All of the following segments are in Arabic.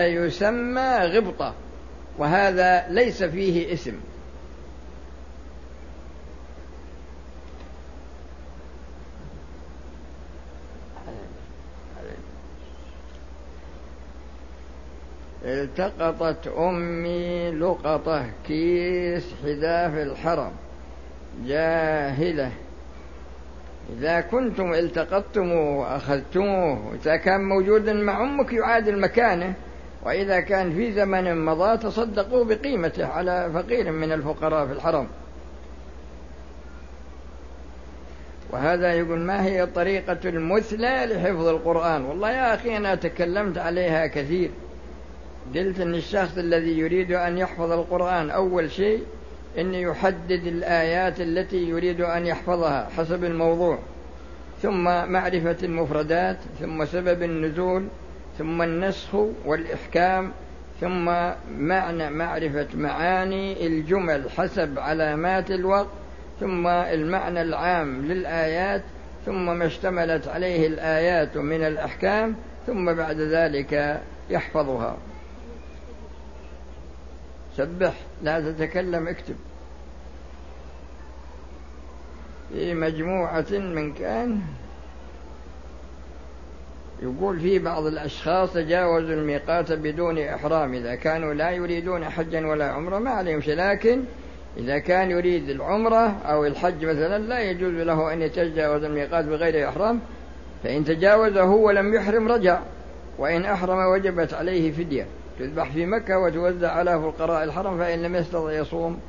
يسمى غبطة وهذا ليس فيه اسم. التقطت أمي لقطة كيس حذاء في الحرم. جاهلة. إذا كنتم التقطتموه وأخذتموه إذا كان موجودا مع أمك يعادل مكانه. وإذا كان في زمن مضى تصدقوا بقيمته على فقير من الفقراء في الحرم. وهذا يقول ما هي الطريقة المثلى لحفظ القرآن؟ والله يا أخي أنا تكلمت عليها كثير. قلت أن الشخص الذي يريد أن يحفظ القرآن أول شيء أن يحدد الآيات التي يريد أن يحفظها حسب الموضوع ثم معرفة المفردات ثم سبب النزول ثم النسخ والإحكام ثم معنى معرفة معاني الجمل حسب علامات الوقت ثم المعنى العام للآيات ثم ما اشتملت عليه الآيات من الأحكام ثم بعد ذلك يحفظها. سبح لا تتكلم اكتب. في مجموعة من كان يقول في بعض الأشخاص تجاوزوا الميقات بدون إحرام. إذا كانوا لا يريدون حجا ولا عمرة ما عليهم شيء. لكن إذا كان يريد العمرة أو الحج مثلا لا يجوز له أن يتجاوز الميقات بغير إحرام. فإن تجاوزه ولم يحرم رجع. وإن أحرم وجبت عليه فدية. تذبح في مكة وتوزع على فقراء الحرم فإن لم يستطع يصوم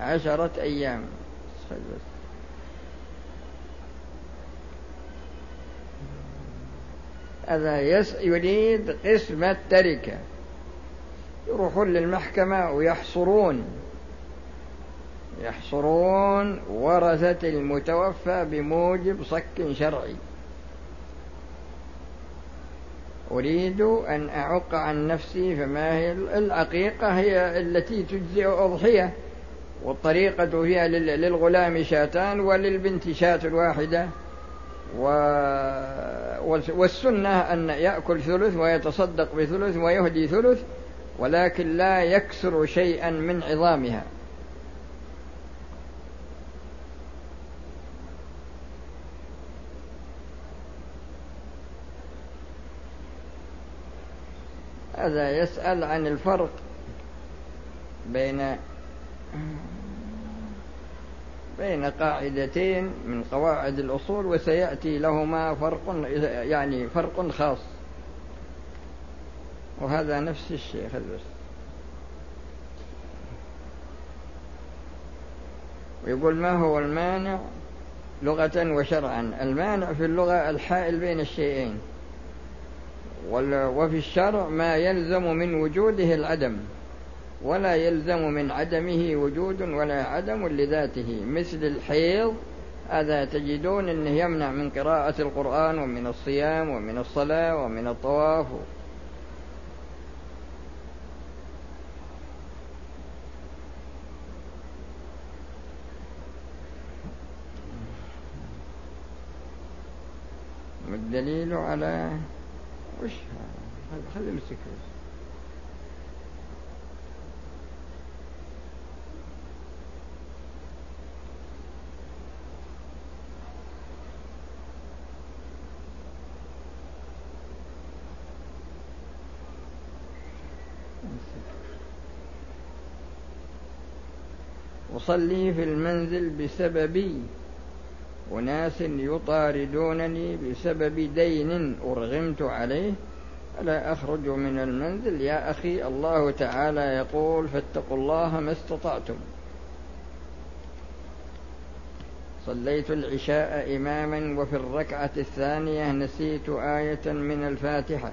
عشرة أيام هذا يس يريد قسم التركة. يروحون للمحكمة ويحصرون. يحصرون ورثة المتوفى بموجب صك شرعي. أريد أن أعق عن نفسي فما هي العقيقة هي التي تجزئ أضحية. والطريقة فيها للغلام شاتان وللبنت شاة واحدة. والسنة أن يأكل ثلث ويتصدق بثلث ويهدي ثلث ولكن لا يكسر شيئا من عظامها. هذا يسأل عن الفرق بين بين قاعدتين من قواعد الأصول وسيأتي لهما فرق يعني فرق خاص. وهذا نفس الشيء بس ويقول ما هو المانع لغة وشرعا؟ المانع في اللغة الحائل بين الشيئين. وفي الشرع ما يلزم من وجوده العدم. ولا يلزم من عدمه وجود ولا عدم لذاته. مثل الحيض هذا تجدون أنه يمنع من قراءة القرآن ومن الصيام ومن الصلاة ومن الطواف. والدليل على وش خلي مسك أصلي في المنزل بسبب أناس يطاردونني بسبب دين أرغمت عليه. ألا أخرج من المنزل؟ يا أخي الله تعالى يقول فاتقوا الله ما استطعتم. صليت العشاء إماما وفي الركعة الثانية نسيت آية من الفاتحة.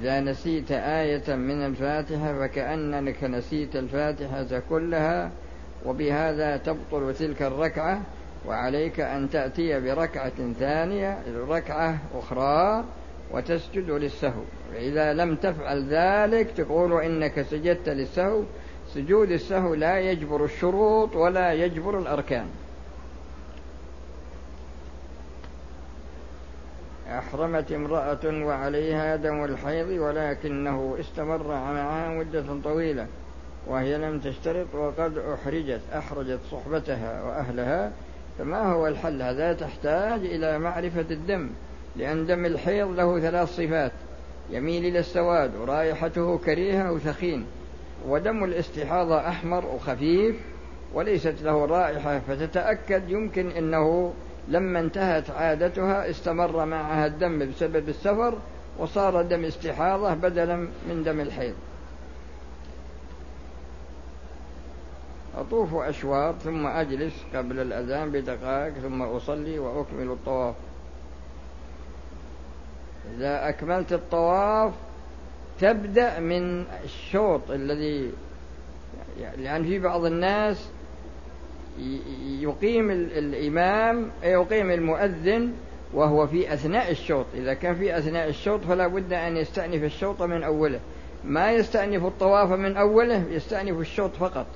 إذا نسيت آية من الفاتحة فكأنك نسيت الفاتحة كلها وبهذا تبطل تلك الركعة وعليك أن تأتي بركعة ثانية ركعة أخرى وتسجد للسهو. فإذا لم تفعل ذلك تقول إنك سجدت للسهو. سجود السهو لا يجبر الشروط ولا يجبر الأركان. أحرمت امرأة وعليها دم الحيض ولكنه استمر معها مدة طويلة. وهي لم تشترط وقد أحرجت أحرجت صحبتها وأهلها. فما هو الحل؟ هذا تحتاج إلى معرفة الدم لأن دم الحيض له ثلاث صفات يميل إلى السواد ورائحته كريهة وثخين ودم الاستحاضة أحمر وخفيف وليست له رائحة. فتتأكد يمكن أنه لما انتهت عادتها استمر معها الدم بسبب السفر وصار دم استحاضة بدلا من دم الحيض. أطوف أشواط ثم أجلس قبل الأذان بدقائق ثم أصلي وأكمل الطواف. إذا أكملت الطواف تبدأ من الشوط الذي لأن في بعض الناس يقيم الإمام يقيم المؤذن وهو في أثناء الشوط. إذا كان في أثناء الشوط فلا بد أن يستأنف الشوط من أوله. ما يستأنف الطواف من أوله يستأنف الشوط فقط.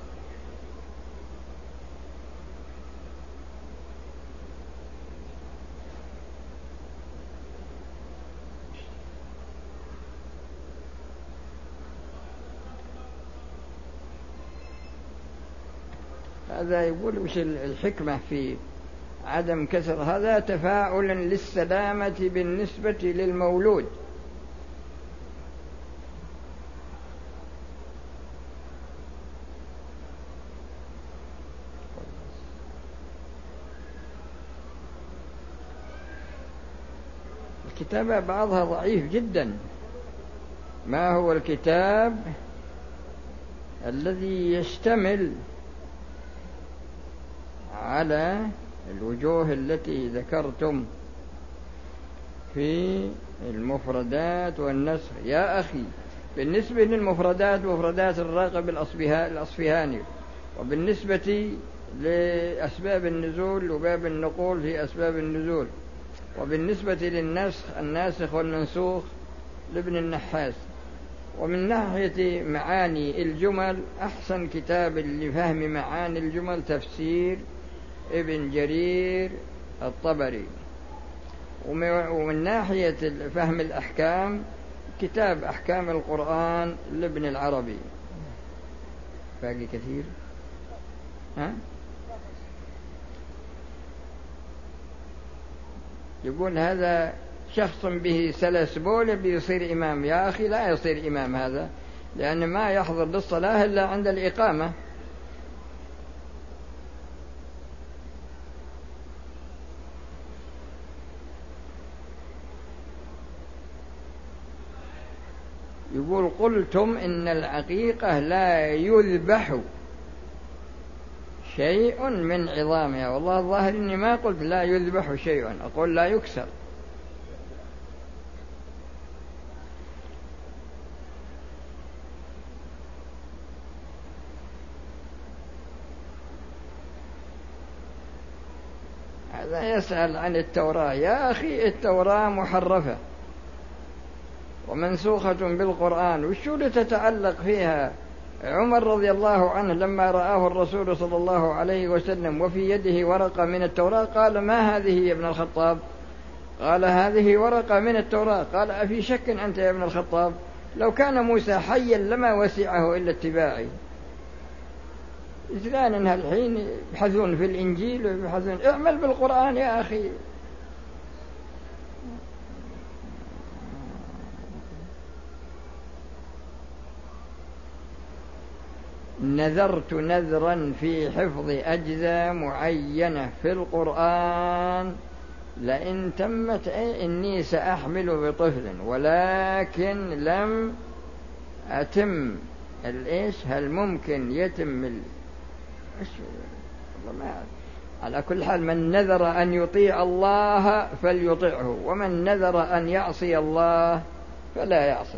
هذا يقول وش الحكمة في عدم كسر هذا؟ تفاؤل للسلامة بالنسبة للمولود. الكتابة بعضها ضعيف جدا. ما هو الكتاب الذي يشتمل على الوجوه التي ذكرتم في المفردات والنسخ. يا أخي بالنسبة للمفردات مفردات الراقب الأصفهاني وبالنسبة لأسباب النزول وباب النقول في أسباب النزول وبالنسبة للنسخ الناسخ والمنسوخ لابن النحاس. ومن ناحية معاني الجمل أحسن كتاب لفهم معاني الجمل تفسير ابن جرير الطبري. ومن ناحية فهم الأحكام كتاب أحكام القرآن لابن العربي. باقي كثير؟ ها؟ يقول هذا شخص به سلس بول بيصير إمام. يا أخي لا يصير إمام هذا لأن ما يحضر للصلاة إلا عند الإقامة. يقول قلتم إن العقيقة لا يذبح شيء من عظامها. والله الظاهر إني ما قلت لا يذبح شيء أقول لا يكسر. هذا يسأل عن التوراة. يا أخي التوراة محرفة. ومنسوخة بالقرآن وشو تتعلق فيها؟ عمر رضي الله عنه لما رآه الرسول صلى الله عليه وسلم وفي يده ورقة من التوراة قال ما هذه يا ابن الخطاب؟ قال هذه ورقة من التوراة. قال أفي شك أنت يا ابن الخطاب؟ لو كان موسى حيا لما وسعه إلا اتباعي إذلان الحين يبحثون في الإنجيل ويبحثون اعمل بالقرآن يا أخي. نذرت نذرا في حفظ أجزاء معينة في القرآن لئن تمت إني سأحمل بطفل ولكن لم أتم. الإيش هل ممكن يتم ال... ما على كل حال من نذر أن يطيع الله فليطعه ومن نذر أن يعصي الله فلا يعصي